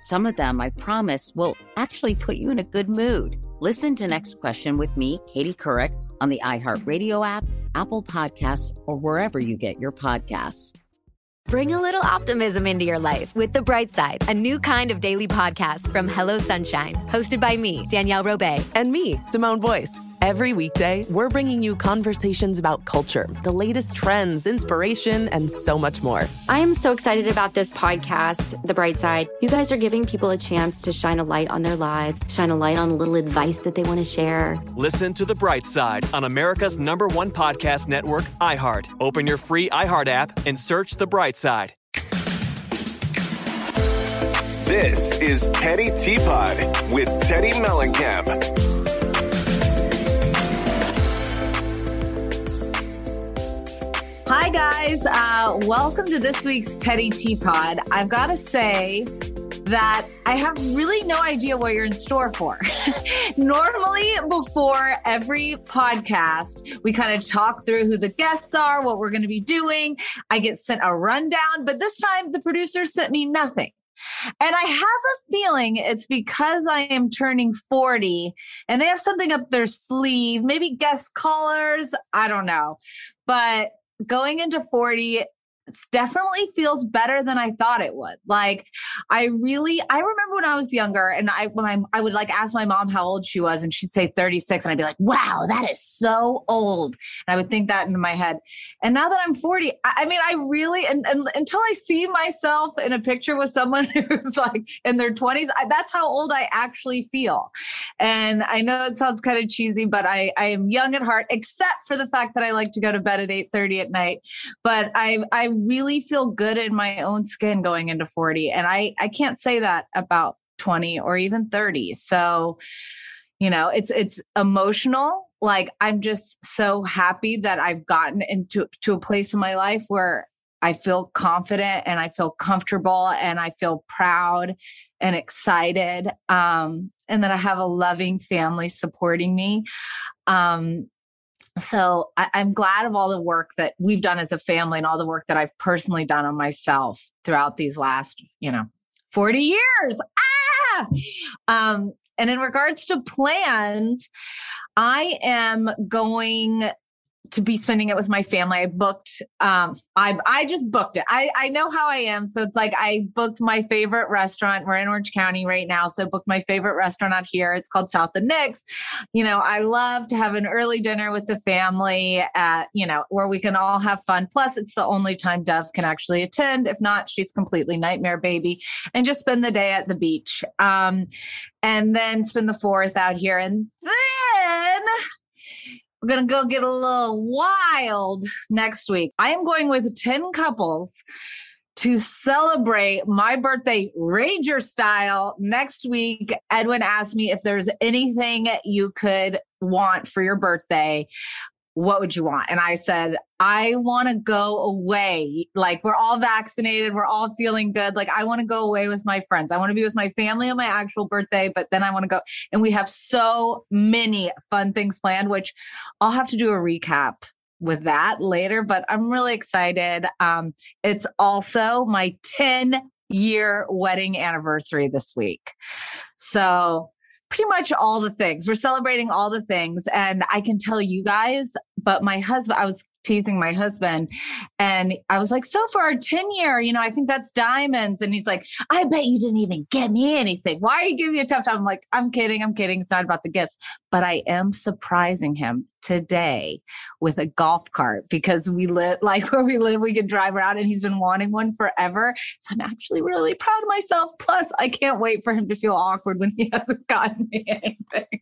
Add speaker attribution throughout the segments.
Speaker 1: some of them, I promise, will actually put you in a good mood. Listen to Next Question with me, Katie Couric, on the iHeartRadio app, Apple Podcasts, or wherever you get your podcasts.
Speaker 2: Bring a little optimism into your life with The Bright Side, a new kind of daily podcast from Hello Sunshine, hosted by me, Danielle Robay,
Speaker 3: and me, Simone Boyce. Every weekday, we're bringing you conversations about culture, the latest trends, inspiration, and so much more.
Speaker 4: I am so excited about this podcast, The Bright Side. You guys are giving people a chance to shine a light on their lives, shine a light on a little advice that they want to share.
Speaker 5: Listen to The Bright Side on America's number one podcast network, iHeart. Open your free iHeart app and search The Bright Side.
Speaker 6: This is Teddi Teapot with Teddi Mellencamp.
Speaker 7: Hi, guys. Uh, welcome to this week's Teddi Teapot. I've got to say that I have really no idea what you're in store for. Normally, before every podcast, we kind of talk through who the guests are, what we're going to be doing. I get sent a rundown, but this time the producer sent me nothing. And I have a feeling it's because I am turning 40 and they have something up their sleeve, maybe guest callers. I don't know. But going into 40 definitely feels better than I thought it would. Like I really I remember when I was younger and I when I I would like ask my mom how old she was and she'd say 36 and I'd be like, "Wow, that is so old." And I would think that in my head. And now that I'm 40, I, I mean I really and, and, until I see myself in a picture with someone who's like in their 20s, I, that's how old I actually feel. And I know it sounds kind of cheesy, but I I am young at heart except for the fact that I like to go to bed at 8:30 at night. But I I really feel good in my own skin going into 40. And I, I can't say that about 20 or even 30. So, you know, it's it's emotional. Like I'm just so happy that I've gotten into to a place in my life where I feel confident and I feel comfortable and I feel proud and excited. Um, and that I have a loving family supporting me. Um, so I, am glad of all the work that we've done as a family and all the work that I've personally done on myself throughout these last, you know, 40 years. Ah! Um, and in regards to plans, I am going to be spending it with my family. I booked um I I just booked it. I I know how I am. So it's like I booked my favorite restaurant. We're in Orange County right now. So booked my favorite restaurant out here. It's called South of Nick's. You know, I love to have an early dinner with the family at, you know, where we can all have fun. Plus it's the only time Dove can actually attend. If not, she's completely nightmare baby and just spend the day at the beach. Um and then spend the fourth out here and then we're going to go get a little wild next week. I am going with 10 couples to celebrate my birthday rager style next week edwin asked me if there's anything you could want for your birthday what would you want? And I said, I want to go away. Like, we're all vaccinated. We're all feeling good. Like, I want to go away with my friends. I want to be with my family on my actual birthday, but then I want to go. And we have so many fun things planned, which I'll have to do a recap with that later, but I'm really excited. Um, it's also my 10 year wedding anniversary this week. So, pretty much all the things. We're celebrating all the things. And I can tell you guys, but my husband, I was teasing my husband and I was like, so for our 10 year, you know, I think that's diamonds. And he's like, I bet you didn't even get me anything. Why are you giving me a tough time? I'm like, I'm kidding. I'm kidding. It's not about the gifts, but I am surprising him today with a golf cart because we live like where we live, we can drive around and he's been wanting one forever. So I'm actually really proud of myself. Plus, I can't wait for him to feel awkward when he hasn't gotten me anything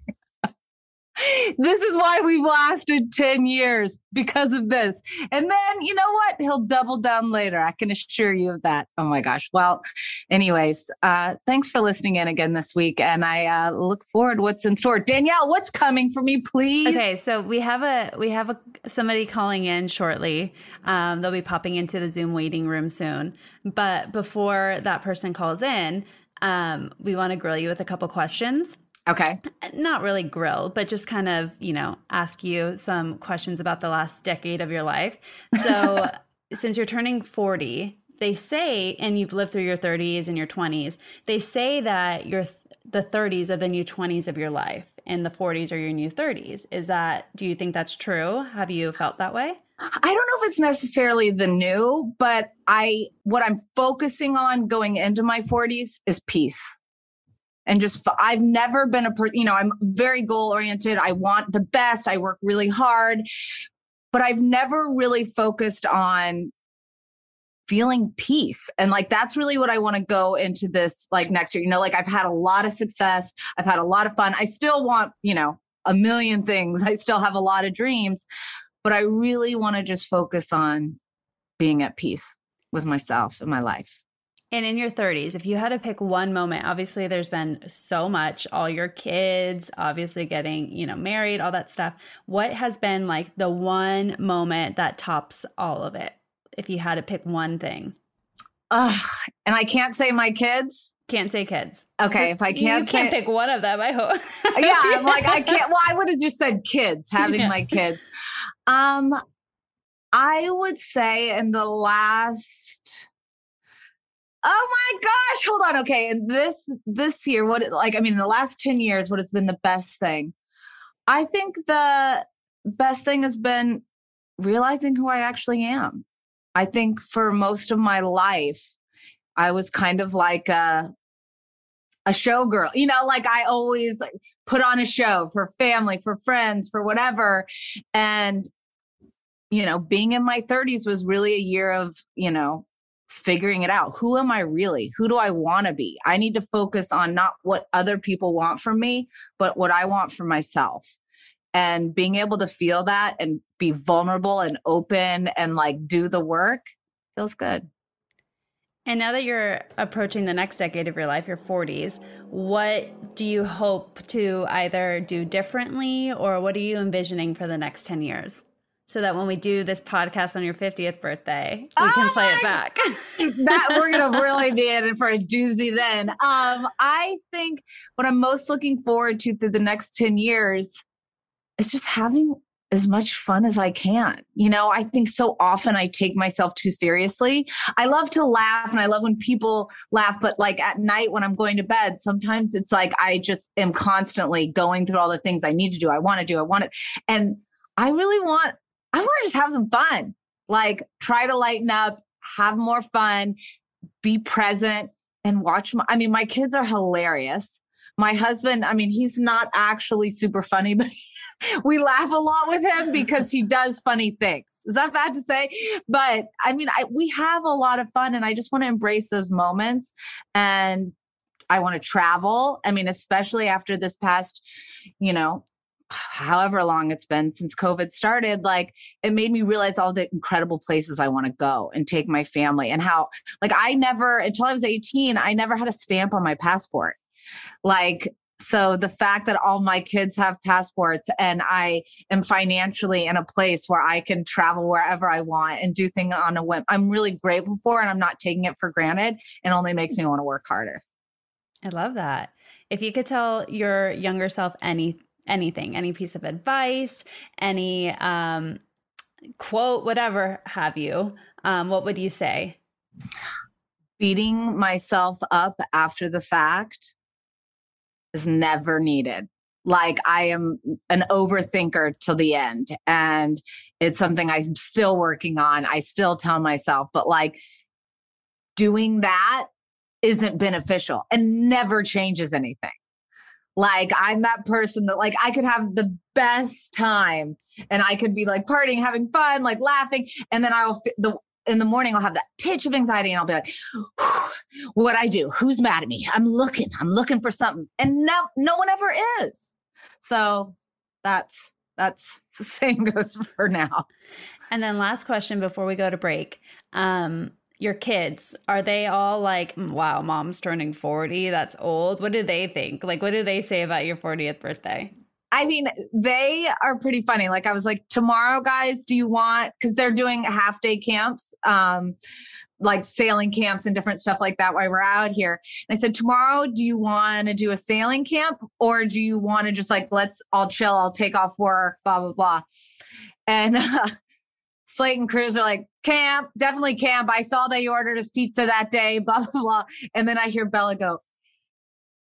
Speaker 7: this is why we've lasted 10 years because of this. And then, you know what? He'll double down later. I can assure you of that. Oh my gosh. Well, anyways, uh, thanks for listening in again this week. And I uh, look forward what's in store. Danielle, what's coming for me, please?
Speaker 8: Okay. So we have a, we have a, somebody calling in shortly. Um, they'll be popping into the Zoom waiting room soon. But before that person calls in, um, we want to grill you with a couple questions.
Speaker 7: Okay.
Speaker 8: Uh, not really grill, but just kind of, you know, ask you some questions about the last decade of your life. So, since you're turning 40, they say, and you've lived through your 30s and your 20s, they say that your th- the 30s are the new 20s of your life and the 40s are your new 30s. Is that, do you think that's true? Have you felt that way?
Speaker 7: I don't know if it's necessarily the new, but I, what I'm focusing on going into my 40s is peace and just I've never been a person, you know, I'm very goal oriented. I want the best. I work really hard, but I've never really focused on feeling peace. And like that's really what I want to go into this like next year. You know, like I've had a lot of success, I've had a lot of fun. I still want, you know, a million things. I still have a lot of dreams, but I really want to just focus on being at peace with myself and my life.
Speaker 8: And in your 30s, if you had to pick one moment, obviously there's been so much, all your kids, obviously getting, you know, married, all that stuff. What has been like the one moment that tops all of it? If you had to pick one thing.
Speaker 7: Ugh, and I can't say my kids.
Speaker 8: Can't say kids.
Speaker 7: Okay, if I can't,
Speaker 8: you can't
Speaker 7: say,
Speaker 8: pick one of them. I hope.
Speaker 7: yeah, I'm like I can't. Well, I would have just said kids, having yeah. my kids. Um, I would say in the last Oh my gosh, hold on. Okay, and this this year, what like I mean, the last 10 years, what has been the best thing? I think the best thing has been realizing who I actually am. I think for most of my life, I was kind of like a a showgirl. You know, like I always put on a show for family, for friends, for whatever. And you know, being in my 30s was really a year of, you know, figuring it out. Who am I really? Who do I want to be? I need to focus on not what other people want from me, but what I want for myself. And being able to feel that and be vulnerable and open and like do the work feels good.
Speaker 8: And now that you're approaching the next decade of your life, your 40s, what do you hope to either do differently or what are you envisioning for the next 10 years? So that when we do this podcast on your 50th birthday, we oh can play it back.
Speaker 7: that we're gonna really be in for a doozy then. Um, I think what I'm most looking forward to through the next 10 years is just having as much fun as I can. You know, I think so often I take myself too seriously. I love to laugh and I love when people laugh, but like at night when I'm going to bed, sometimes it's like I just am constantly going through all the things I need to do, I want to do, I want it. And I really want I want to just have some fun. Like try to lighten up, have more fun, be present and watch my, I mean, my kids are hilarious. My husband, I mean, he's not actually super funny, but we laugh a lot with him because he does funny things. Is that bad to say? But I mean, I, we have a lot of fun and I just want to embrace those moments and I want to travel. I mean, especially after this past, you know, however long it's been since COVID started, like it made me realize all the incredible places I want to go and take my family and how, like, I never, until I was 18, I never had a stamp on my passport. Like, So the fact that all my kids have passports and I am financially in a place where I can travel wherever I want and do things on a whim, I'm really grateful for and I'm not taking it for granted and only makes me want to work harder.
Speaker 8: I love that. If you could tell your younger self any anything, any piece of advice, any um, quote, whatever have you, um, what would you say?
Speaker 7: Beating myself up after the fact is never needed. Like I am an overthinker till the end, and it's something I'm still working on. I still tell myself, but like doing that isn't beneficial and never changes anything. Like I'm that person that like I could have the best time and I could be like partying, having fun, like laughing, and then I'll the in the morning I'll have that titch of anxiety and I'll be like, what I do? Who's mad at me? I'm looking, I'm looking for something. And no, no one ever is. So that's that's the same goes for now.
Speaker 8: And then last question before we go to break. Um, your kids, are they all like, wow, mom's turning 40? That's old. What do they think? Like, what do they say about your 40th birthday?
Speaker 7: I mean, they are pretty funny. Like I was like, tomorrow, guys, do you want because they're doing half day camps, um, like sailing camps and different stuff like that while we're out here. And I said, tomorrow, do you want to do a sailing camp or do you want to just like let's all chill, I'll take off work, blah, blah, blah. And uh, Slate and Cruz are like, camp, definitely camp. I saw that you ordered us pizza that day, blah, blah, blah. And then I hear Bella go,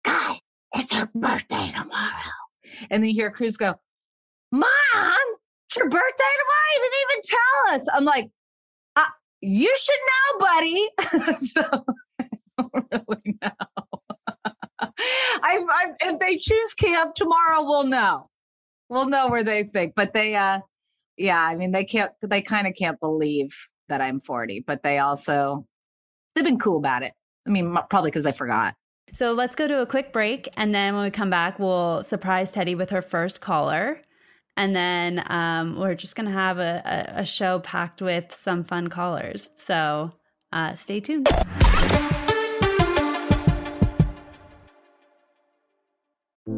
Speaker 7: Guy, it's her birthday tomorrow. And then you hear Cruz go, Mom, it's your birthday tomorrow? You didn't even tell us. I'm like, uh, you should know, buddy. so I don't really know. I, I, if they choose camp tomorrow, we'll know. We'll know where they think. But they, uh, yeah, I mean, they can't, they kind of can't believe that I'm 40, but they also, they've been cool about it. I mean, probably because I forgot.
Speaker 8: So let's go to a quick break. And then when we come back, we'll surprise Teddi with her first caller. And then um, we're just going to have a, a, a, show packed with some fun callers. So uh, stay tuned.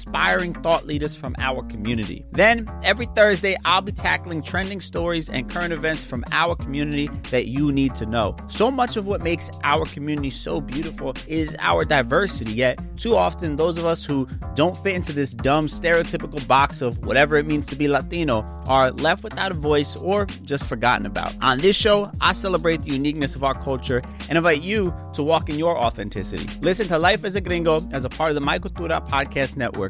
Speaker 9: inspiring thought leaders from our community. Then, every Thursday, I'll be tackling trending stories and current events from our community that you need to know. So much of what makes our community so beautiful is our diversity, yet, too often, those of us who don't fit into this dumb, stereotypical box of whatever it means to be Latino are left without a voice or just forgotten about. On this show, I celebrate the uniqueness of our culture and invite you to walk in your authenticity. Listen to Life as a Gringo as a part of the My Cultura Podcast Network,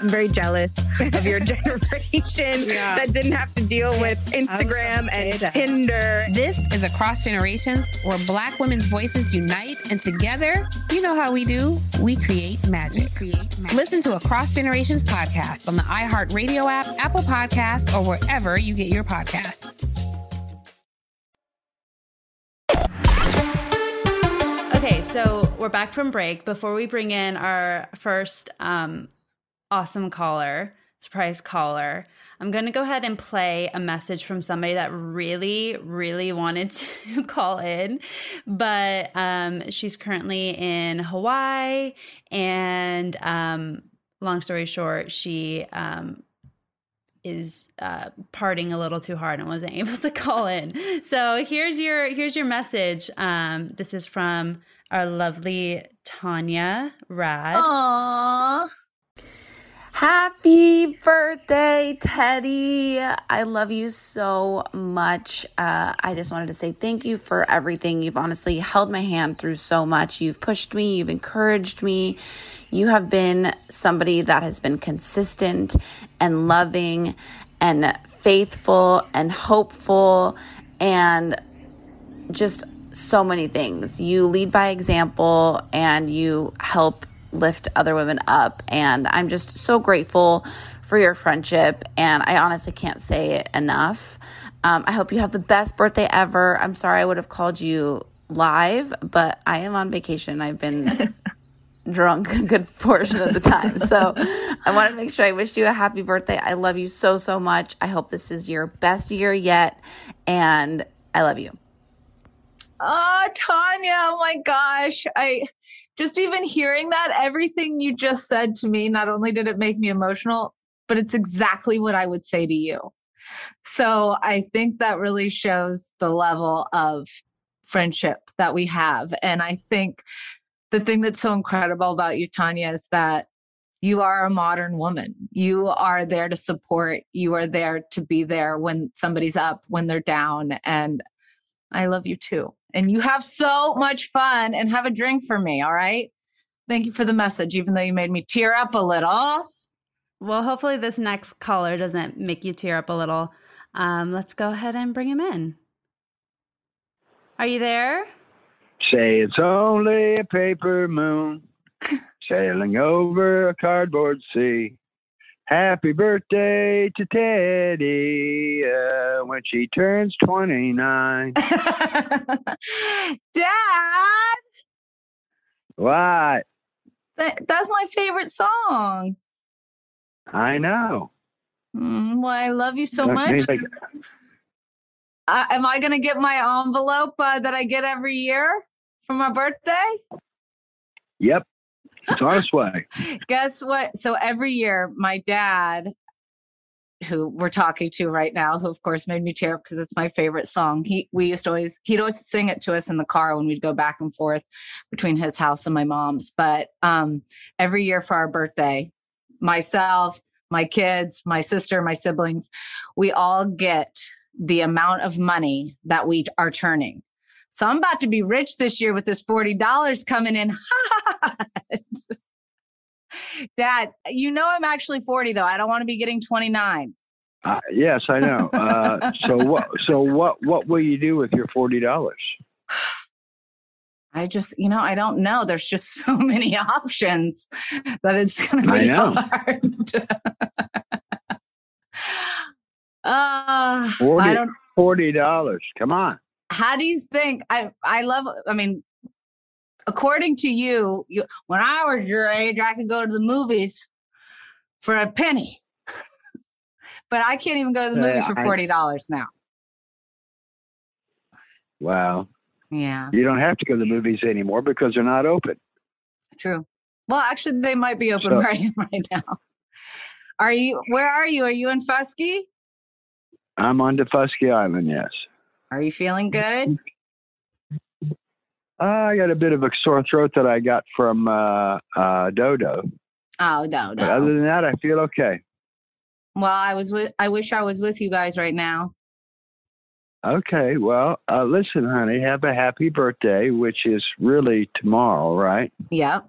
Speaker 10: I'm very jealous of your generation that didn't have to deal with Instagram and Tinder.
Speaker 11: This is Across Generations, where Black women's voices unite, and together, you know how we do, we create magic. Listen to Across Generations podcast on the iHeartRadio app, Apple Podcasts, or wherever you get your podcasts.
Speaker 8: Okay, so we're back from break. Before we bring in our first um, awesome caller, surprise caller, I'm going to go ahead and play a message from somebody that really, really wanted to call in, but um, she's currently in Hawaii. And um, long story short, she um, is uh, partying a little too hard and wasn't able to call in. So here's your here's your message. Um, this is from our lovely Tanya Rad.
Speaker 10: Aww.
Speaker 12: Happy birthday, Teddi. I love you so much. Uh, I just wanted to say thank you for everything. You've honestly held my hand through so much. You've pushed me, you've encouraged me. You have been somebody that has been consistent and loving and faithful and hopeful and just so many things. You lead by example and you help lift other women up. And I'm just so grateful for your friendship. And I honestly can't say it enough. Um, I hope you have the best birthday ever. I'm sorry I would have called you live, but I am on vacation. I've been drunk a good portion of the time. So I want to make sure I wish you a happy birthday. I love you so, so much. I hope this is your best year yet. And I love you.
Speaker 7: Oh, Tanya, oh my gosh. I just even hearing that, everything you just said to me, not only did it make me emotional, but it's exactly what I would say to you. So I think that really shows the level of friendship that we have. And I think the thing that's so incredible about you, Tanya, is that you are a modern woman. You are there to support. You are there to be there when somebody's up, when they're down. And I love you too. And you have so much fun and have a drink for me. All right. Thank you for the message, even though you made me tear up a little.
Speaker 8: Well, hopefully this next caller doesn't make you tear up a little. Um, let's go ahead and bring him in. Are you there?
Speaker 13: Say it's only a paper moon sailing over a cardboard sea. Happy birthday to Teddi uh, when she turns 29.
Speaker 7: Dad,
Speaker 13: what?
Speaker 7: that, that's my favorite song.
Speaker 13: I know.
Speaker 7: Mm, well, I love you so much. Uh, am I going to get my envelope uh, that I get every year for my birthday?
Speaker 13: yep, its way.
Speaker 7: Guess what? So every year, my dad who we're talking to right now, who of course made me tear up because it's my favorite song. He we used to always he'd always sing it to us in the car when we'd go back and forth between his house and my mom's. But um, every year for our birthday, myself, my kids, my sister, my siblings, we all get the amount of money that we are turning. So I'm about to be rich this year with this $40 coming in hot. Dad, you know I'm actually 40 though. I don't want to be getting 29.
Speaker 13: Uh, yes, I know. Uh, so what? So what? What will you do with your forty dollars?
Speaker 7: I just, you know, I don't know. There's just so many options that it's going to
Speaker 13: I
Speaker 7: be
Speaker 13: know.
Speaker 7: hard. uh,
Speaker 13: Forty
Speaker 7: I don't.
Speaker 13: forty dollars. Come on.
Speaker 7: How do you think? I I love. I mean, according to you, you when I was your age, I could go to the movies for a penny, but I can't even go to the movies for forty dollars now.
Speaker 13: Wow.
Speaker 7: Yeah,
Speaker 13: You don't have to go to the movies anymore because they're not open.
Speaker 7: true. Well, actually, they might be open
Speaker 13: So-
Speaker 7: right right now. Are you? Where are you? Are you in Fusky?
Speaker 13: I'm on Daufuskie Island. Yes.
Speaker 7: Are you feeling good?
Speaker 13: I got a bit of a sore throat that I got from uh, uh, Dodo,
Speaker 7: Oh Dodo.
Speaker 13: but other than that, I feel okay.
Speaker 7: Well, I was with. I wish I was with you guys right now.
Speaker 13: Okay. Well, uh, listen, honey. Have a happy birthday, which is really tomorrow, right?
Speaker 7: Yep.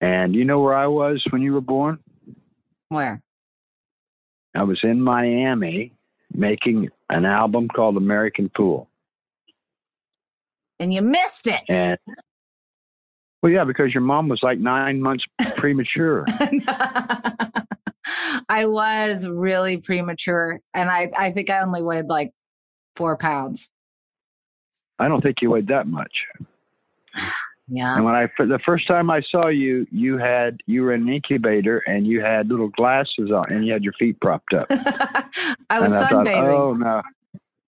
Speaker 13: And you know where I was when you were born?
Speaker 7: Where?
Speaker 13: I was in Miami making an album called American Fool.
Speaker 7: And you missed it.
Speaker 13: And well, yeah, because your mom was like nine months premature.
Speaker 7: I was really premature, and I I think I only weighed like four pounds.
Speaker 13: I don't think you weighed that much.
Speaker 7: Yeah.
Speaker 13: And when I the first time I saw you, you had you were in an incubator and you had little glasses on and you had your feet propped up.
Speaker 7: I was
Speaker 13: and I thought,
Speaker 7: sunbathing.
Speaker 13: oh no,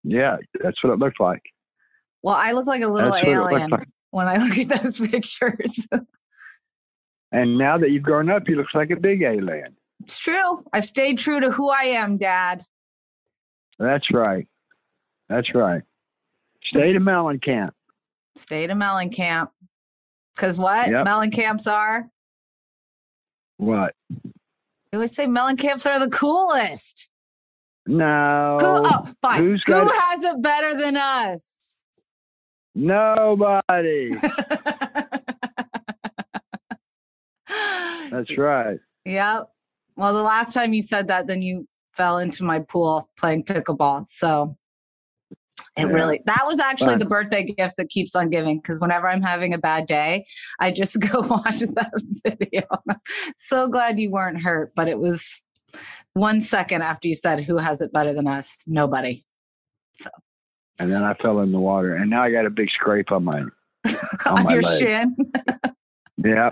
Speaker 13: yeah, that's what it looked like.
Speaker 7: Well, I look like a little
Speaker 13: That's what it looks
Speaker 7: alien
Speaker 13: like.
Speaker 7: when I look at those pictures.
Speaker 13: And now that you've grown up, you look like a big alien.
Speaker 7: it's true. I've stayed true to who I am, Dad.
Speaker 13: That's right. That's right. Stay to Mellencamp.
Speaker 7: Stay to Mellencamp. Because what
Speaker 13: Yep.
Speaker 7: Mellencamps are?
Speaker 13: What?
Speaker 7: You always say Mellencamps are the coolest.
Speaker 13: No.
Speaker 7: Who? Oh, fine.
Speaker 13: Who's
Speaker 7: Who
Speaker 13: got
Speaker 7: has it better than us?
Speaker 13: Nobody. That's right.
Speaker 7: Yep. Well, the last time you said that, then you fell into my pool playing pickleball. So it
Speaker 13: Yeah.
Speaker 7: really, that was actually
Speaker 13: Fun.
Speaker 7: the birthday gift that keeps on giving. Because whenever I'm having a bad day, I just go watch that video. so glad you weren't hurt, but it was one second after you said, Who has it better than us? Nobody. So.
Speaker 13: And then I fell in the water, and now I got a big scrape on my
Speaker 7: On,
Speaker 13: my
Speaker 7: your
Speaker 13: leg.
Speaker 7: shin.
Speaker 13: yeah.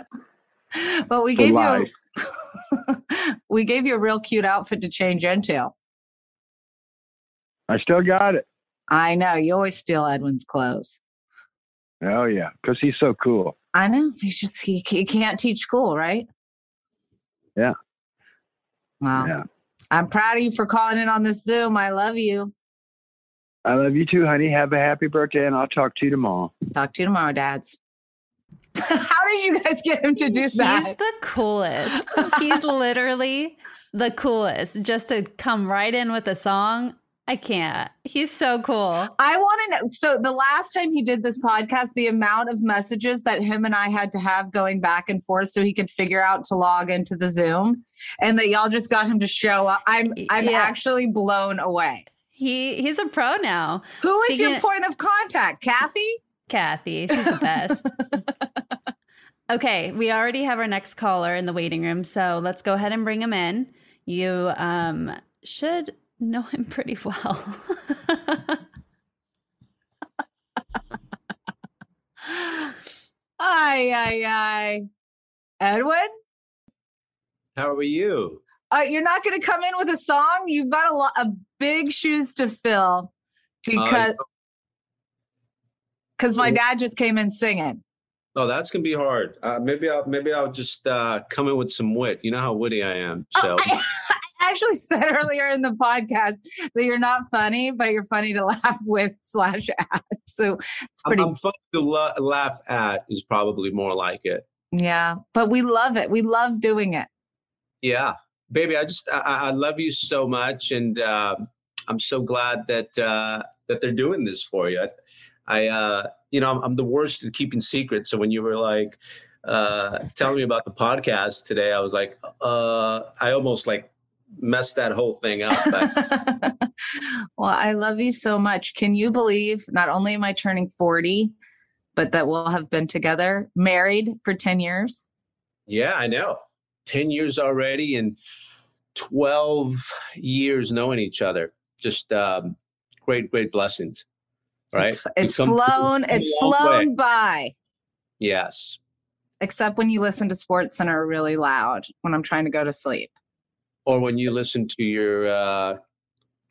Speaker 7: but we
Speaker 13: For
Speaker 7: gave
Speaker 13: life.
Speaker 7: you a, we gave you a real cute outfit to change into.
Speaker 13: I still got it.
Speaker 7: I know you always steal Edwin's clothes.
Speaker 13: Oh yeah, because he's so cool.
Speaker 7: I know he's just he, he can't teach school, right?
Speaker 13: Yeah.
Speaker 7: Wow.
Speaker 13: Yeah.
Speaker 7: I'm proud of you for calling in on this Zoom. I love you.
Speaker 13: I love you too, honey. Have a happy birthday, and I'll talk to you tomorrow.
Speaker 7: Talk to you tomorrow, dads. How did you guys get him to do that?
Speaker 8: He's the coolest. He's literally the coolest. Just to come right in with a song, I can't. He's so cool.
Speaker 7: I want to know. So the last time he did this podcast, the amount of messages that him and I had to have going back and forth so he could figure out to log into the Zoom, and that y'all just got him to show up. I'm I'm
Speaker 8: Yeah.
Speaker 7: actually blown away.
Speaker 8: He he's a pro now.
Speaker 7: Who is your
Speaker 8: Speaking-
Speaker 7: point of contact, Kathy?
Speaker 8: Kathy, she's the best. okay, we already have our next caller in the waiting room, so let's go ahead and bring him in. You um should know him pretty well.
Speaker 7: Ay ay ay. Edwin,
Speaker 14: How are you?
Speaker 7: uh, you're not going to come in with a song. You've got a lot of big shoes to fill because because my dad just came in singing.
Speaker 14: Oh, that's gonna be hard. Uh, maybe I'll maybe I'll just uh, come in with some wit. You know how witty I am. So
Speaker 7: I actually said earlier in the podcast that you're not funny, but you're funny to laugh with slash at. So it's pretty.
Speaker 14: I'm, I'm fun to la- laugh at is probably more like it.
Speaker 7: Yeah, but we love it. We love doing it.
Speaker 14: Yeah, baby, I just I, I love you so much, and uh, I'm so glad that uh, that they're doing this for you. I, I uh, you know, I'm, I'm the worst at keeping secrets. So when you were like uh, telling me about the podcast today, I was like, uh, I almost like messed that whole thing up. But
Speaker 7: Well, I love you so much. Can you believe not only am I turning 40, but that we'll have been together, married for 10 years?
Speaker 14: yeah, I know. Ten years already, and twelve years knowing each other. Just um, great, great blessings. Right?
Speaker 7: It's, it's flown, it's
Speaker 14: long way.
Speaker 7: flown by.
Speaker 14: Yes.
Speaker 7: Except when you listen to Sports Center really loud when I'm trying to go to sleep.
Speaker 14: Or when you listen to your uh,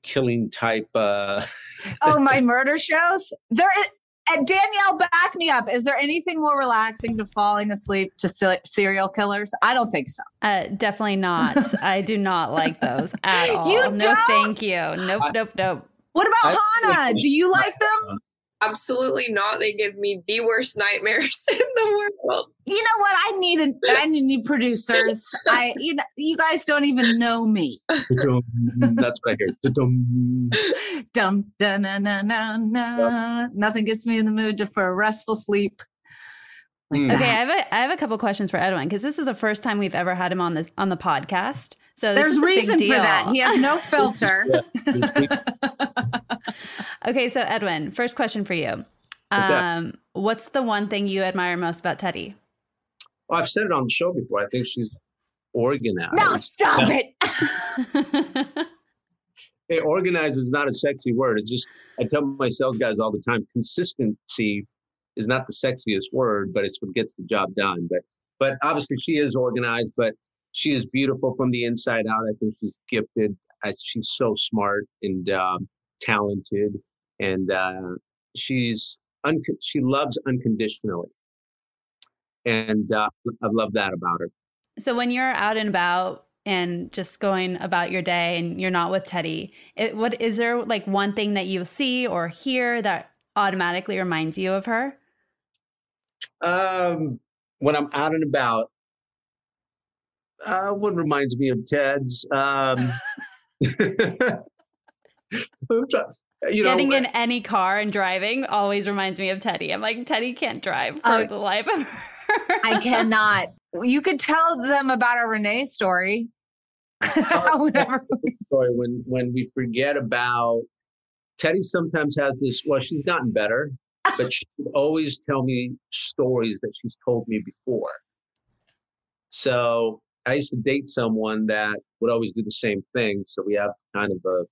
Speaker 14: killing type. Uh,
Speaker 7: Oh, my murder shows? There is, and Danielle, back me up. Is there anything more relaxing to falling asleep to se- serial killers? I don't think so.
Speaker 8: Uh, definitely not. I do not like those at all.
Speaker 7: You
Speaker 8: no,
Speaker 7: don't?
Speaker 8: thank you. Nope, nope, nope.
Speaker 7: What about
Speaker 14: I-
Speaker 7: Hannah? Do you like them?
Speaker 15: Absolutely not. They give me the worst nightmares in the world.
Speaker 7: You know what? I need a, I need new producers. I you, know, you guys don't even know me.
Speaker 14: That's what I hear. Da-dum.
Speaker 7: Dum da na na na na. Nothing gets me in the mood to, for a restful sleep.
Speaker 14: Hmm.
Speaker 8: Okay, I have a I have a couple questions for Edwin because this is the first time we've ever had him on the on the podcast. So this
Speaker 7: There's
Speaker 8: is a big
Speaker 7: reason for that. He has no filter.
Speaker 8: Okay, so Edwin, first question for you.
Speaker 14: Okay.
Speaker 8: Um, what's the one thing you admire most about Teddi?
Speaker 14: Well, I've said it on the show before. I think she's organized.
Speaker 7: No, stop it.
Speaker 14: Hey, organized is not a sexy word. It's just I tell my sales guys all the time. Consistency is not the sexiest word, but it's what gets the job done. But but obviously she is organized, but she is beautiful from the inside out. I think she's gifted. I, she's so smart and um, talented, and uh, she's un- she loves unconditionally, and uh, I love that about her.
Speaker 8: So when you're out and about and just going about your day and you're not with Teddi, it, what is there like one thing that you see or hear that automatically reminds you of her?
Speaker 14: Um, when I'm out and about, uh, what reminds me of Ted's, um, I'm try- you know,
Speaker 8: Getting in any car and driving always reminds me of Teddi. I'm like, Teddi can't drive for
Speaker 7: Oh.
Speaker 8: the life of her.
Speaker 7: I cannot. You could tell them about our Renee story. Oh, Whenever
Speaker 14: story when when we forget about Teddi sometimes has this well she's gotten better but she would always tell me stories that she's told me before so I used to date someone that would always do the same thing so we have kind of a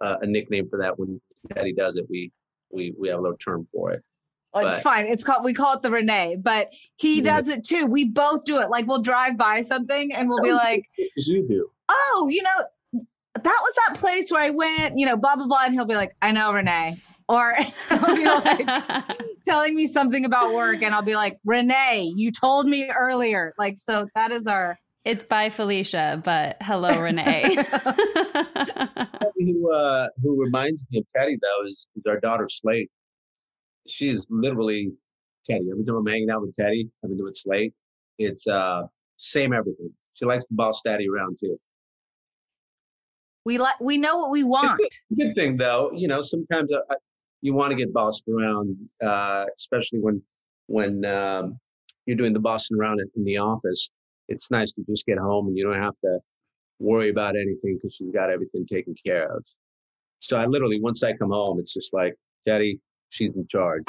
Speaker 14: uh, a nickname for that when Teddi does it we we we have a little term for it
Speaker 7: Well, it's
Speaker 14: But-
Speaker 7: fine. It's called we call it the Renee, but he
Speaker 14: Yeah.
Speaker 7: does it too. We both do it. Like we'll drive by something and we'll be like,
Speaker 14: you do
Speaker 7: "Oh, you know, that was that place where I went." You know, blah blah blah, and he'll be like, "I know, Renee," or he'll be like telling me something about work, and I'll be like, "Renee, you told me earlier." Like, so that is our.
Speaker 8: It's by Felicia, but hello, Renee.
Speaker 14: who uh who reminds me of Teddi though is, is our daughter Slate. She is literally Teddi. Every time I'm hanging out with Teddi, I've been doing Slate. It's uh same everything. She likes to boss daddy around too.
Speaker 7: We let we know what we want.
Speaker 14: Good thing though, you know, sometimes uh, you want to get bossed around, uh, especially when when um, you're doing the bossing around in, in the office. It's nice to just get home and you don't have to worry about anything because she's got everything taken care of. So I literally, once I come home, it's just like, Daddy, she's in charge.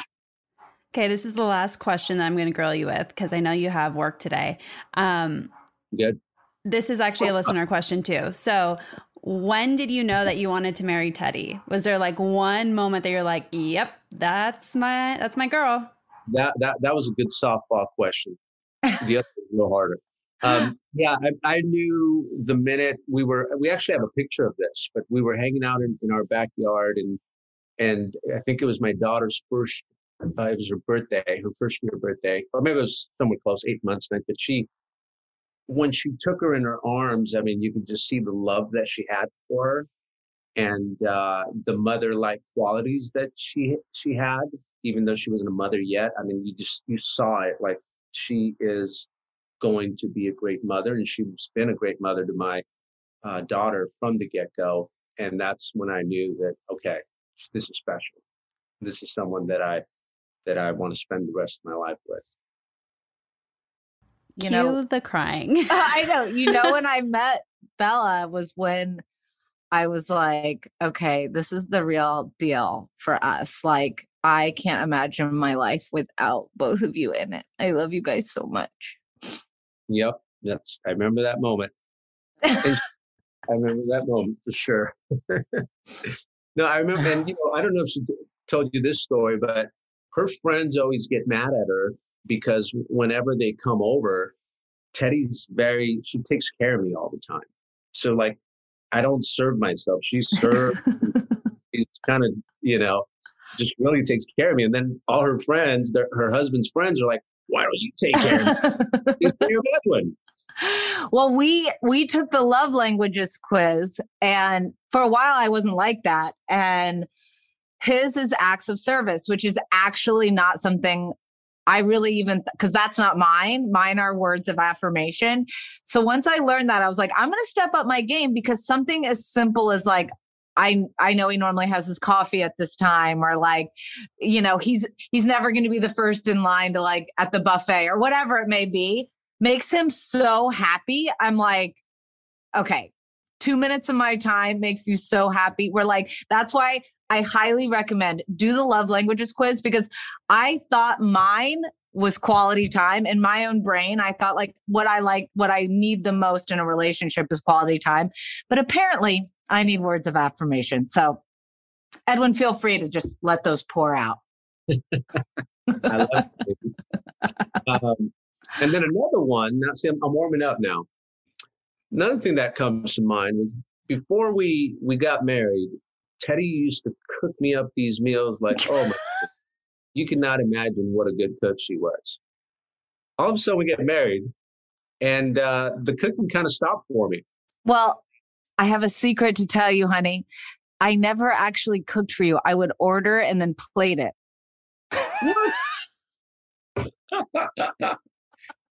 Speaker 8: okay, this is the last question that I'm going to grill you with because I know you have work today. Um,
Speaker 14: Good.
Speaker 8: this is actually a listener question too. So, when did you know that you wanted to marry Teddi? Was there like one moment that you're like, "Yep, that's my that's my girl."
Speaker 14: That that that was a good softball question. The other was a little harder. Um, yeah, I, I knew the minute we were. We actually have a picture of this, but we were hanging out in, in our backyard, and and I think it was my daughter's first. Uh, it was her birthday, her first year birthday, or maybe it was somewhere close, eight months. I said, "She, when she took her in her arms, I mean, you could just see the love that she had for her and uh, the mother-like qualities that she she had, even though she wasn't a mother yet. I mean, you just you saw it like she is going to be a great mother, and she's been a great mother to my uh, daughter from the get-go. And that's when I knew that okay, this is special. This is someone that I that I want to spend the rest of my life with.
Speaker 8: You Cue know the crying.
Speaker 7: I know. You know when I met Bella was when I was like, okay, this is the real deal for us. Like, I can't imagine my life without both of you in it. I love you guys so much.
Speaker 14: Yep. That's I remember that moment. I remember that moment for sure. no, I remember and you know, I don't know if she told you this story, but her friends always get mad at her because whenever they come over, Teddi's very she takes care of me all the time. So like I don't serve myself. She serves. She's kind of you know just really takes care of me. And then all her friends, her husband's friends, are like, "Why don't you take care of your one."
Speaker 7: Well, we we took the love languages quiz, and for a while I wasn't like that, and his is acts of service, which is actually not something I really even because that's not mine. Mine are words of affirmation. So once I learned that, I was like, I'm going to step up my game because something as simple as like, I I know he normally has his coffee at this time, or like, you know, he's he's never going to be the first in line to like at the buffet or whatever it may be. Makes him so happy. I'm like, okay, two minutes of my time makes you so happy. We're like, that's why I highly recommend do the love languages quiz because I thought mine was quality time in my own brain. I thought like what I like, what I need the most in a relationship is quality time. But apparently I need words of affirmation. So Edwin, feel free to just let those pour out.
Speaker 14: I love it. Um, and then another one, now see, I'm, I'm warming up now. Another thing that comes to mind was before we we got married, Teddi used to cook me up these meals like, oh my, you cannot imagine what a good cook she was. All of a sudden, we get married, and uh, the cooking kind of stopped for me.
Speaker 7: Well, I have a secret to tell you, honey. I never actually cooked for you. I would order and then plate it.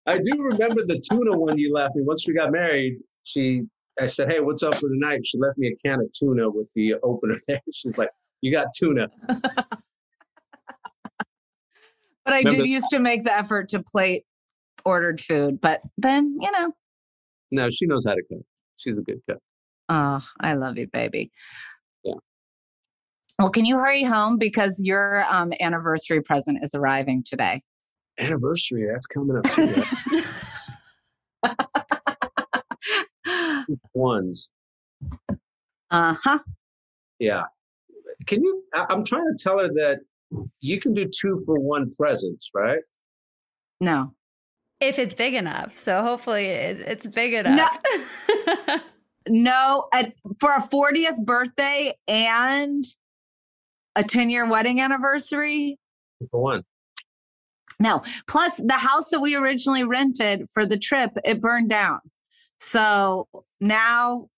Speaker 14: I do remember the tuna one you left me. Once we got married, she I said, "Hey, what's up for tonight?" She left me a can of tuna with the opener there. She's like, "You got tuna."
Speaker 7: But I Remember did used to make the effort to plate ordered food, but then you know.
Speaker 14: No, she knows how to cook. She's a good cook.
Speaker 7: Oh, I love you, baby.
Speaker 14: Yeah.
Speaker 7: Well, can you hurry home because your um, anniversary present is arriving today?
Speaker 14: Anniversary, that's coming up too. ones.
Speaker 7: Uh huh.
Speaker 14: Yeah. Can you? I'm trying to tell her that you can do two for one presents, right?
Speaker 7: No.
Speaker 8: If it's big enough. So hopefully it, it's big enough.
Speaker 7: No. no at, for a 40th birthday and a 10 year wedding anniversary.
Speaker 14: Two for one.
Speaker 7: No. Plus, the house that we originally rented for the trip, it burned down. So now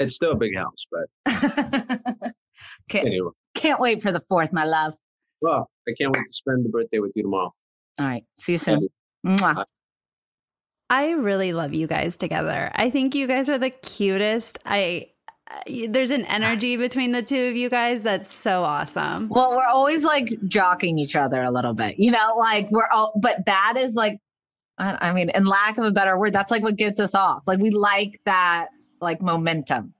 Speaker 14: it's still a big house, but
Speaker 7: can't, anyway. Can't wait for the fourth, my love.
Speaker 14: Well, I can't wait to spend the birthday with you tomorrow.
Speaker 7: All right. See you soon. Mwah.
Speaker 8: I really love you guys together. I think you guys are the cutest. I there's an energy between the two of you guys that's so awesome.
Speaker 7: Well, we're always like jocking each other a little bit, you know, like we're all, but that is like I mean, in lack of a better word, that's like what gets us off. Like we like that like momentum.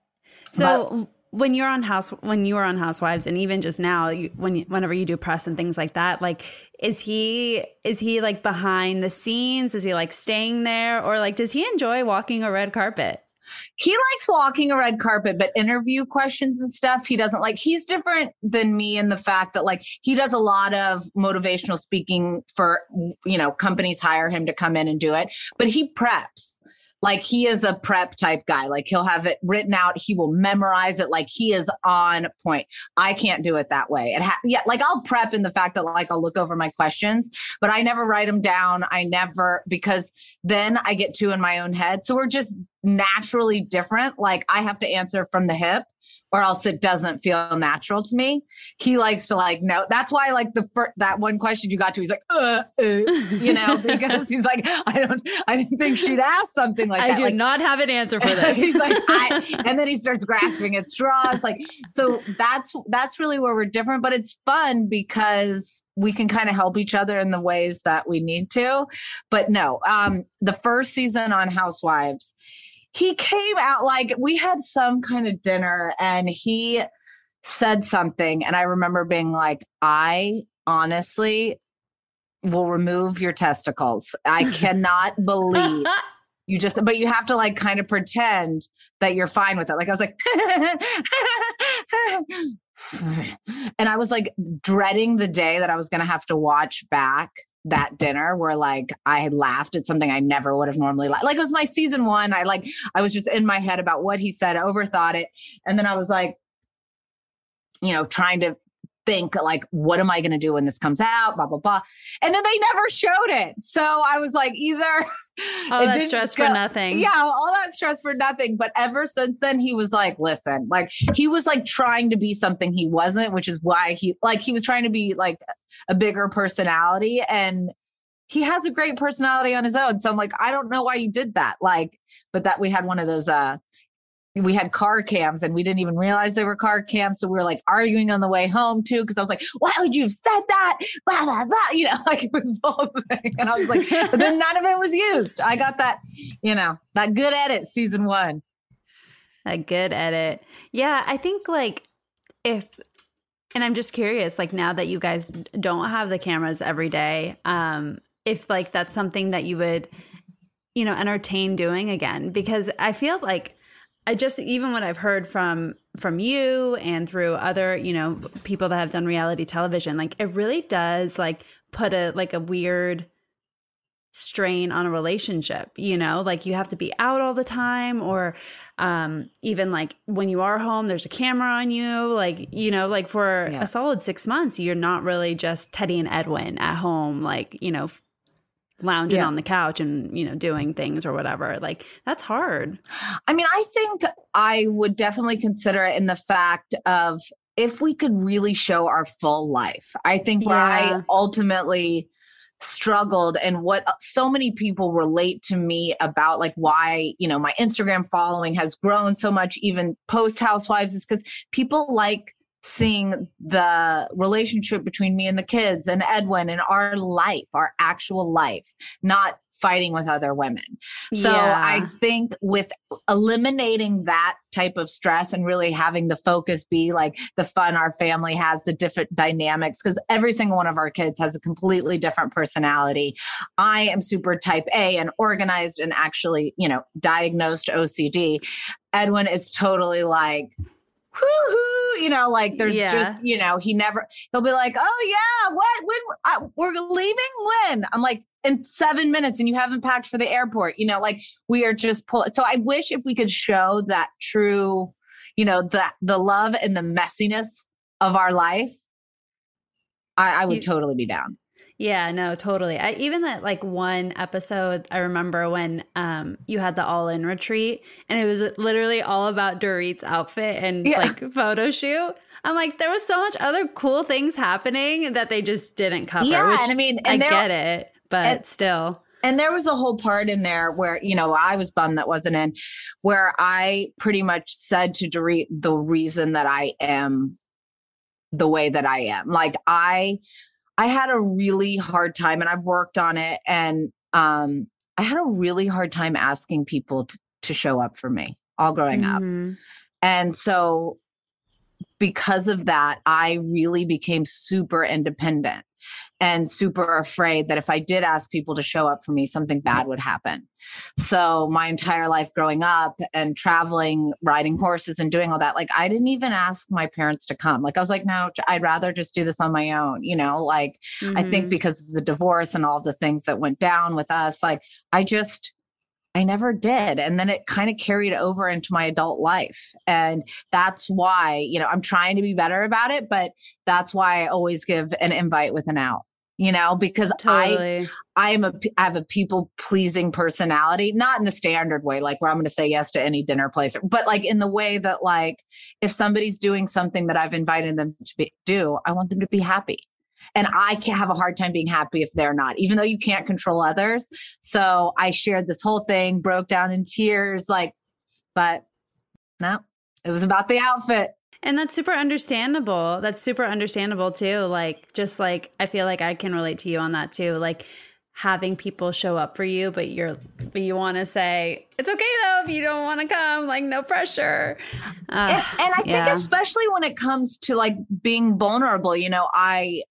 Speaker 8: So but, when you're on house when you were on housewives and even just now you, when whenever you do press and things like that like is he is he like behind the scenes is he like staying there or like does he enjoy walking a red carpet
Speaker 7: he likes walking a red carpet, but interview questions and stuff, he doesn't like. He's different than me in the fact that, like, he does a lot of motivational speaking for, you know, companies hire him to come in and do it, but he preps. Like he is a prep type guy. Like he'll have it written out. He will memorize it. Like he is on point. I can't do it that way. It ha- yeah, like I'll prep in the fact that like I'll look over my questions, but I never write them down. I never because then I get too in my own head. So we're just naturally different. Like I have to answer from the hip or else it doesn't feel natural to me. He likes to like no. That's why like the first that one question you got to, he's like, uh, uh you know, because he's like, I don't, I didn't think she'd ask something like
Speaker 8: I
Speaker 7: that.
Speaker 8: I do
Speaker 7: like,
Speaker 8: not have an answer for this.
Speaker 7: he's like, I, and then he starts grasping at straws. Like, so that's that's really where we're different, but it's fun because we can kind of help each other in the ways that we need to. But no, um, the first season on Housewives he came out like we had some kind of dinner and he said something and i remember being like i honestly will remove your testicles. I cannot believe you just but you have to like kind of pretend that you're fine with it. Like i was like and i was like dreading the day that i was going to have to watch back that dinner where like I had laughed at something I never would have normally laughed. Like it was my season one. I like I was just in my head about what he said, overthought it. And then I was like, you know, trying to think like, what am I gonna do when this comes out? Blah, blah, blah. And then they never showed it. So I was like, either
Speaker 8: all that stress go, for nothing.
Speaker 7: Yeah, all that stress for nothing. But ever since then, he was like, listen, like he was like trying to be something he wasn't, which is why he like he was trying to be like a bigger personality. And he has a great personality on his own. So I'm like, I don't know why you did that. Like, but that we had one of those uh we had car cams and we didn't even realize they were car cams. So we were like arguing on the way home too. Cause I was like, why would you have said that? Blah, blah, blah. You know, like it was the whole thing. And I was like, but then none of it was used. I got that, you know, that good edit season one.
Speaker 8: A good edit. Yeah. I think like if, and I'm just curious, like now that you guys don't have the cameras every day, um, if like that's something that you would, you know, entertain doing again, because I feel like, I just even what I've heard from from you and through other, you know, people that have done reality television, like it really does like put a like a weird strain on a relationship, you know, like you have to be out all the time or um even like when you are home there's a camera on you, like, you know, like for yeah. a solid 6 months you're not really just Teddi and Edwin at home like, you know, lounging yeah. on the couch and you know doing things or whatever like that's hard
Speaker 7: i mean i think i would definitely consider it in the fact of if we could really show our full life i think where yeah. i ultimately struggled and what uh, so many people relate to me about like why you know my instagram following has grown so much even post housewives is because people like seeing the relationship between me and the kids and Edwin and our life, our actual life, not fighting with other women. So yeah. I think with eliminating that type of stress and really having the focus be like the fun our family has, the different dynamics, because every single one of our kids has a completely different personality. I am super type A and organized and actually, you know, diagnosed OCD. Edwin is totally like, whoo, you know, like there's yeah. just, you know, he never, he'll be like, oh yeah, what, when, uh, we're leaving when? I'm like, in seven minutes and you haven't packed for the airport, you know, like we are just pull. So I wish if we could show that true, you know, that the love and the messiness of our life, I, I would you, totally be down.
Speaker 8: Yeah, no, totally. I even that like one episode I remember when um you had the all in retreat and it was literally all about Dorit's outfit and yeah. like photo shoot. I'm like, there was so much other cool things happening that they just didn't cover.
Speaker 7: Yeah, and I mean, and
Speaker 8: I get it, but and, still.
Speaker 7: And there was a whole part in there where, you know, I was bummed that wasn't in, where I pretty much said to Dorit the reason that I am the way that I am. Like I I had a really hard time, and I've worked on it. And um, I had a really hard time asking people to, to show up for me all growing mm-hmm. up. And so, because of that, I really became super independent and super afraid that if I did ask people to show up for me, something bad would happen. So, my entire life growing up and traveling, riding horses, and doing all that, like, I didn't even ask my parents to come. Like, I was like, no, I'd rather just do this on my own, you know? Like, mm-hmm. I think mm-hmm. because the divorce and all the things that went down with us, like, I just, I never did. And then it kind of carried over into my adult life. And that's why, you know, I'm trying to be better about it, but that's why I always give an invite with an out, you know, because
Speaker 8: Totally.
Speaker 7: I I am a I have a people pleasing personality, not in the standard way, like where I'm going to say yes to any dinner place, but like in the way that like if somebody's doing something that I've invited them to be, do, I want them to be happy. And I can have a hard time being happy if they're not, even though you can't control others. So I shared this whole thing, broke down in tears, like, but no, it was about the outfit.
Speaker 8: And that's super understandable. That's super understandable too. Like, just like I feel like I can relate to you on that too. Like, having people show up for you, but you're, but you want to say, it's okay though if you don't want to come, like, no pressure. Uh,
Speaker 7: and, and I think
Speaker 8: yeah.
Speaker 7: especially when it comes to like being vulnerable, you know, I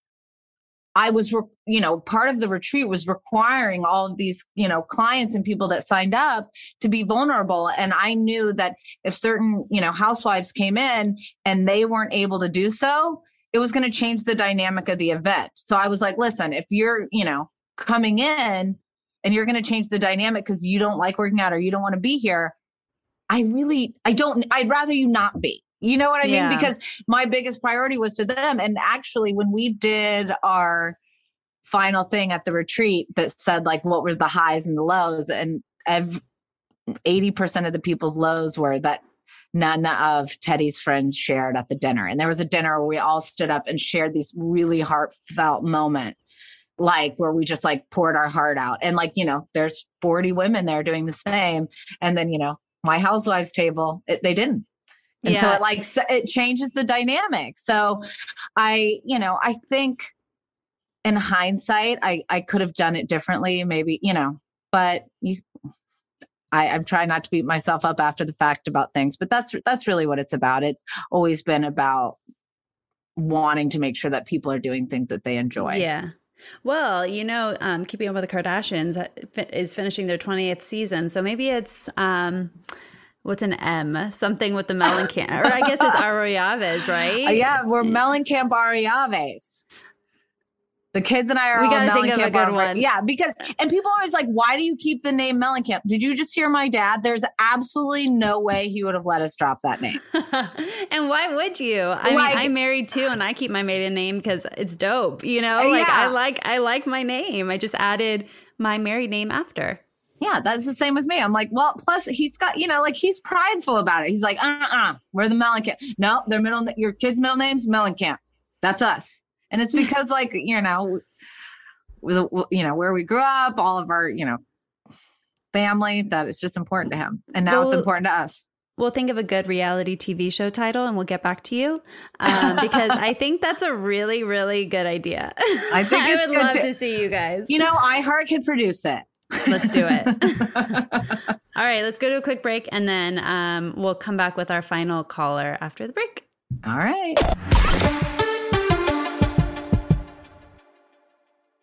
Speaker 7: I was, re- you know, part of the retreat was requiring all of these, you know, clients and people that signed up to be vulnerable. And I knew that if certain, you know, housewives came in and they weren't able to do so, it was going to change the dynamic of the event. So I was like, listen, if you're, you know, coming in and you're going to change the dynamic because you don't like working out or you don't want to be here, I really, I don't, I'd rather you not be. You know what I
Speaker 8: Yeah.
Speaker 7: mean? Because my biggest priority was to them. And actually, when we did our final thing at the retreat that said like what were the highs and the lows, and ev- 80% of the people's lows were that none of Teddi's friends shared at the dinner. And there was a dinner where we all stood up and shared these really heartfelt moment like where we just like poured our heart out and like you know there's 40 women there doing the same and then you know my housewives table it, they didn't and so
Speaker 8: Yeah.
Speaker 7: it like it changes the dynamic so i you know i think in hindsight i i could have done it differently maybe you know but you I, I'm trying not to beat myself up after the fact about things, but that's that's really what it's about. It's always been about wanting to make sure that people are doing things that they enjoy.
Speaker 8: Yeah. Well, you know, um, Keeping Up with the Kardashians uh, is finishing their 20th season. So maybe it's, um, what's an M? Something with the Mellencamp. or I guess it's Arroyaves, right?
Speaker 7: Uh, yeah, we're Mellencamp Arroyaves. The kids and I are
Speaker 8: We gotta think of a good one.
Speaker 7: Yeah, because and people are always like, "Why do you keep the name Mellencamp?" Did you just hear my dad? There's absolutely no way he would have let us drop that name.
Speaker 8: And why would you? I
Speaker 7: Like-
Speaker 8: mean, I'm married too, and I keep my maiden name because it's dope. You know, like
Speaker 7: Yeah.
Speaker 8: I like I like my name. I just added my married name after.
Speaker 7: Yeah, that's the same with me. I'm like, well, plus he's got, you know, like he's prideful about it. He's like, uh, uh we're the Mellencamp. No, their middle, your kid's middle name's Mellencamp. That's us, and it's because, like, you know, with you know where we grew up, all of our, you know, family. That it's just important to him, and now it's important to us.
Speaker 8: We'll think of a good reality TV show title and we'll get back to you um, because I think that's a really, really good idea.
Speaker 7: I think it's
Speaker 8: would
Speaker 7: good
Speaker 8: love
Speaker 7: to-
Speaker 8: to see you guys.
Speaker 7: You know, iHeart can produce it.
Speaker 8: Let's do it. All right, let's go to a quick break and then um, we'll come back with our final caller after the break.
Speaker 7: All right.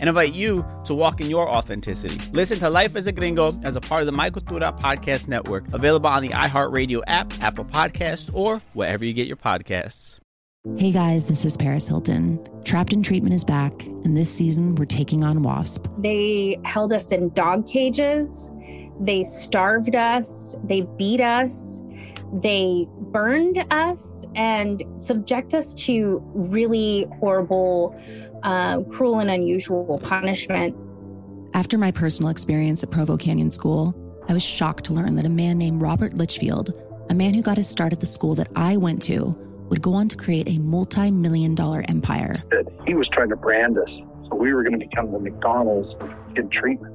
Speaker 9: and invite you to walk in your authenticity. Listen to Life as a Gringo as a part of the My Cultura podcast network, available on the iHeartRadio app, Apple Podcast, or wherever you get your podcasts.
Speaker 16: Hey guys, this is Paris Hilton. Trapped in Treatment is back, and this season we're taking on WASP.
Speaker 17: They held us in dog cages. They starved us. They beat us. They burned us and subject us to really horrible, uh, cruel, and unusual punishment.
Speaker 16: After my personal experience at Provo Canyon School, I was shocked to learn that a man named Robert Lichfield, a man who got his start at the school that I went to, would go on to create a multi million dollar empire.
Speaker 18: He was trying to brand us. So we were going to become the McDonald's of kid treatment.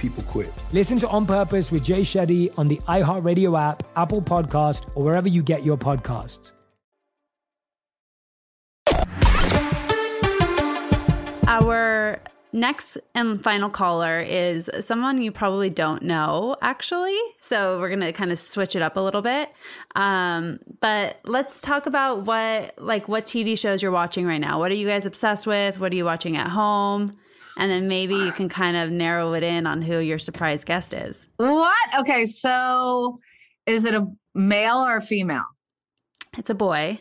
Speaker 19: People quit.
Speaker 20: Listen to On Purpose with Jay Shetty on the iHeartRadio app, Apple Podcast, or wherever you get your podcasts.
Speaker 8: Our next and final caller is someone you probably don't know, actually. So we're going to kind of switch it up a little bit. Um, but let's talk about what, like, what TV shows you're watching right now. What are you guys obsessed with? What are you watching at home? And then maybe you can kind of narrow it in on who your surprise guest is.
Speaker 7: What? Okay, so is it a male or a female?
Speaker 8: It's a boy.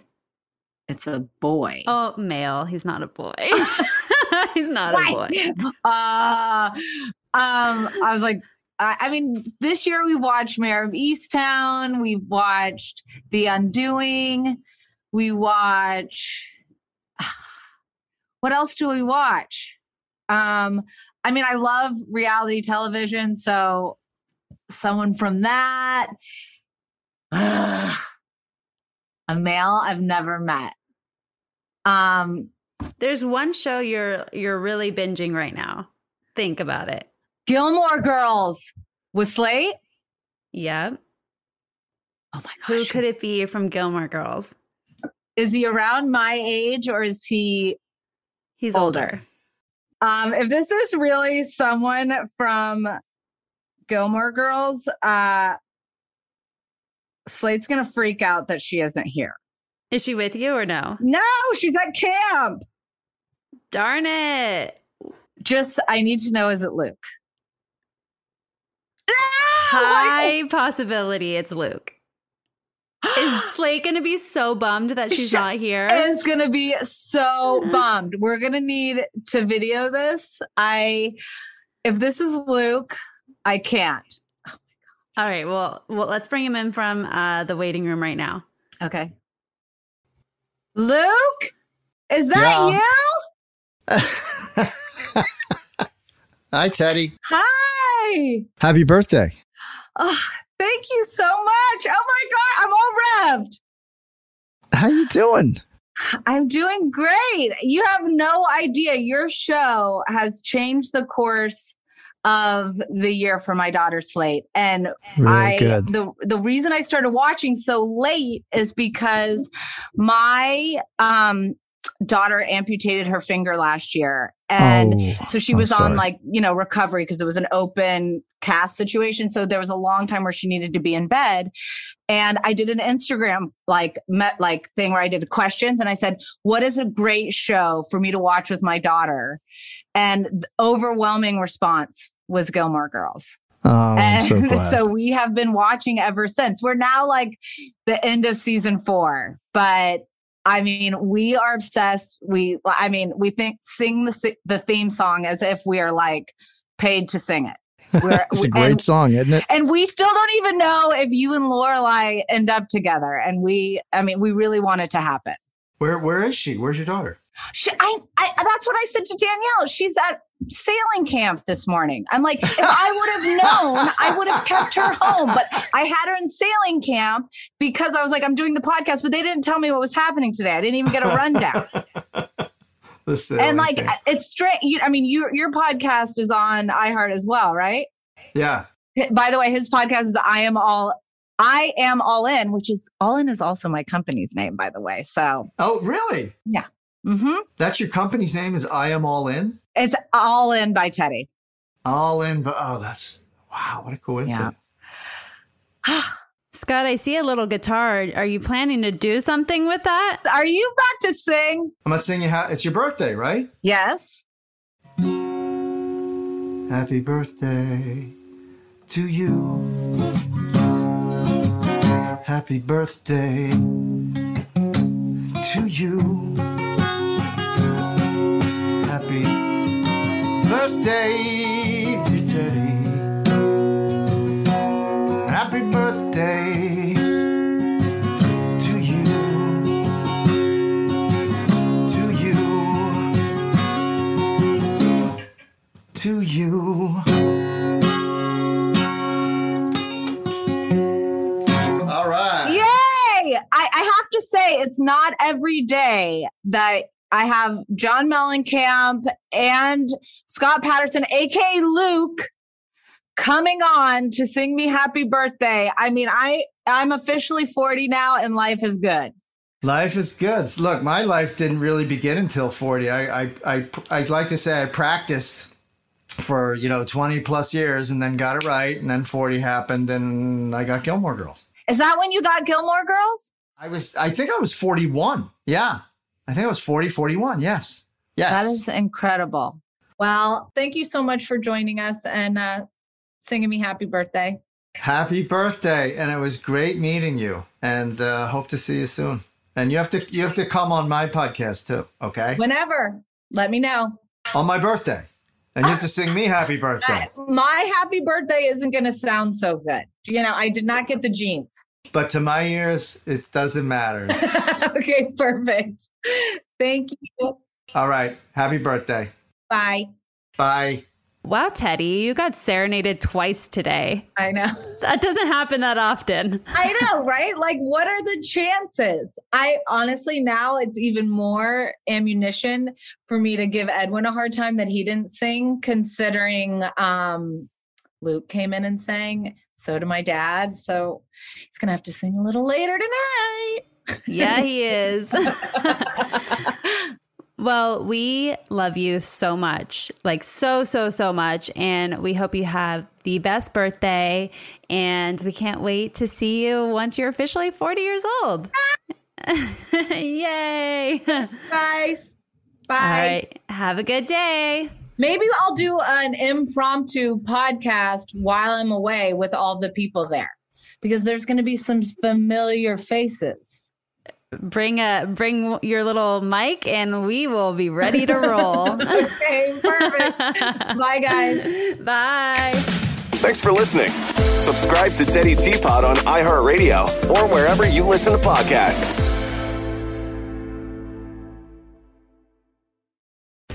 Speaker 7: It's a boy.
Speaker 8: Oh, male. He's not a boy. He's not a boy.
Speaker 7: Uh, um, I was like, I, I mean, this year we watched Mare of Easttown. We watched The Undoing. We watch. What else do we watch? Um, I mean, I love reality television, so someone from that. a male I've never met. Um,
Speaker 8: There's one show you're you're really binging right now. Think about it.
Speaker 7: Gilmore Girls with Slate.
Speaker 8: Yeah.
Speaker 7: Oh my gosh.
Speaker 8: Who could it be from Gilmore Girls?
Speaker 7: Is he around my age or is he
Speaker 8: He's
Speaker 7: older? Um, if this is really someone from Gilmore Girls, uh Slate's gonna freak out that she isn't here.
Speaker 8: Is she with you or no?
Speaker 7: No, she's at camp.
Speaker 8: Darn it.
Speaker 7: Just I need to know is it Luke?
Speaker 8: High possibility it's Luke. Is Slate gonna be so bummed that she's not here?
Speaker 7: is gonna be so bummed. We're gonna need to video this. I if this is Luke, I can't.
Speaker 8: All right, well, well, let's bring him in from uh, the waiting room right now.
Speaker 7: Okay. Luke? Is that
Speaker 21: Yeah.
Speaker 7: you?
Speaker 21: Hi, Teddi.
Speaker 7: Hi.
Speaker 21: Happy birthday.
Speaker 7: Oh, thank you so much. Oh my god, I'm all revved.
Speaker 21: How are you doing?
Speaker 7: I'm doing great. You have no idea. Your show has changed the course of the year for my daughter Slate. And
Speaker 21: Really
Speaker 7: I
Speaker 21: good.
Speaker 7: the the reason I started watching so late is because my um daughter amputated her finger last year. And
Speaker 21: Oh,
Speaker 7: so she was on like you know recovery because it was an open cast situation. So there was a long time where she needed to be in bed. And i did an instagram like met like thing where i did questions and i said what is a great show for me to watch with my daughter? And the overwhelming response was gilmore girls.
Speaker 21: Oh, I'm so
Speaker 7: so we have been watching ever since. We're now like the end of season four, but I mean, we are obsessed. We, I mean, we think sing the the theme song as if we are like paid to sing it. We're,
Speaker 21: it's a great
Speaker 7: and,
Speaker 21: song, isn't it?
Speaker 7: and we still don't even know if you and Lorelai end up together. And we, I mean, we really want it to happen.
Speaker 22: Where where is she? Where's your daughter?
Speaker 7: She, I, I, that's what I said to Danielle. She's at sailing camp this morning. I'm like, if I would have known, I would have kept her home. But I had her in sailing camp because I was like, I'm doing the podcast, but they didn't tell me what was happening today. I didn't even get a rundown. And like, it's straight. You, I mean, your your podcast is on iHeart as well, right?
Speaker 22: yeah.
Speaker 7: By the way, his podcast is I am all. I am all in, which is all in is also my company's name, by the way. So,
Speaker 22: Oh, really?
Speaker 7: yeah. Mm-hmm.
Speaker 22: That's your company's name is I Am All In?
Speaker 7: It's all in by Teddy.
Speaker 22: All in, but oh, that's wow, what a coincidence.
Speaker 8: Scott, I see a little guitar. Are you planning to do something with that?
Speaker 7: Are you about to sing?
Speaker 22: I'm gonna sing you ha- it's your birthday, right?
Speaker 7: Yes.
Speaker 22: Happy birthday to you. Happy birthday to you. Birthday to Teddi. Happy birthday to you. To you. To you. All right.
Speaker 7: Yay! I, I have to say, it's not every day that I have John Mellencamp and Scott Patterson, aka Luke, coming on to sing me happy birthday. I mean, I I'm officially 40 now and life is good.
Speaker 22: Life is good. Look, my life didn't really begin until 40. I, I, I, I'd like to say I practiced for, you know, 20 plus years and then got it right. And then 40 happened and I got Gilmore Girls.
Speaker 7: Is that when you got Gilmore Girls?
Speaker 22: I was, I think I was 41. Yeah. I think it was 40, 41. Yes. Yes.
Speaker 7: That is incredible. Well, thank you so much for joining us and uh, singing me happy birthday.
Speaker 22: Happy birthday. And it was great meeting you and uh, hope to see you soon. And you have to, you have to come on my podcast too. Okay.
Speaker 7: Whenever, let me know.
Speaker 22: On my birthday. And you have to sing me happy birthday.
Speaker 7: My happy birthday isn't going to sound so good. You know, I did not get the genes.
Speaker 22: But to my ears, it doesn't matter.
Speaker 7: okay, perfect. Thank you.
Speaker 22: All right. Happy birthday.
Speaker 7: Bye.
Speaker 22: Bye.
Speaker 8: Wow, Teddi, you got serenaded twice today.
Speaker 7: I know.
Speaker 8: That doesn't happen that often.
Speaker 7: I know, right? Like, what are the chances? I honestly, now it's even more ammunition for me to give Edwin a hard time that he didn't sing, considering um, Luke came in and sang. So did my dad. So he's going to have to sing a little later tonight.
Speaker 8: Yeah, he is. well, we love you so much. Like so so so much and we hope you have the best birthday and we can't wait to see you once you're officially 40 years old. Yay.
Speaker 7: Guys. Bye.
Speaker 8: All right. Have a good day.
Speaker 7: Maybe I'll do an impromptu podcast while I'm away with all the people there because there's going to be some familiar faces.
Speaker 8: Bring a bring your little mic and we will be ready to roll.
Speaker 7: okay, perfect. Bye guys.
Speaker 8: Bye.
Speaker 6: Thanks for listening. Subscribe to Teddi Tea Pod on iHeartRadio or wherever you listen to podcasts.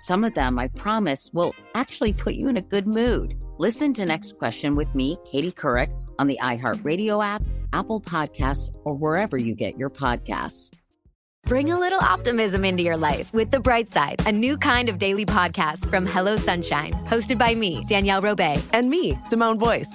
Speaker 1: Some of them, I promise, will actually put you in a good mood. Listen to Next Question with me, Katie Couric, on the iHeartRadio app, Apple Podcasts, or wherever you get your podcasts.
Speaker 23: Bring a little optimism into your life with The Bright Side, a new kind of daily podcast from Hello Sunshine, hosted by me, Danielle Robay,
Speaker 3: and me, Simone Boyce.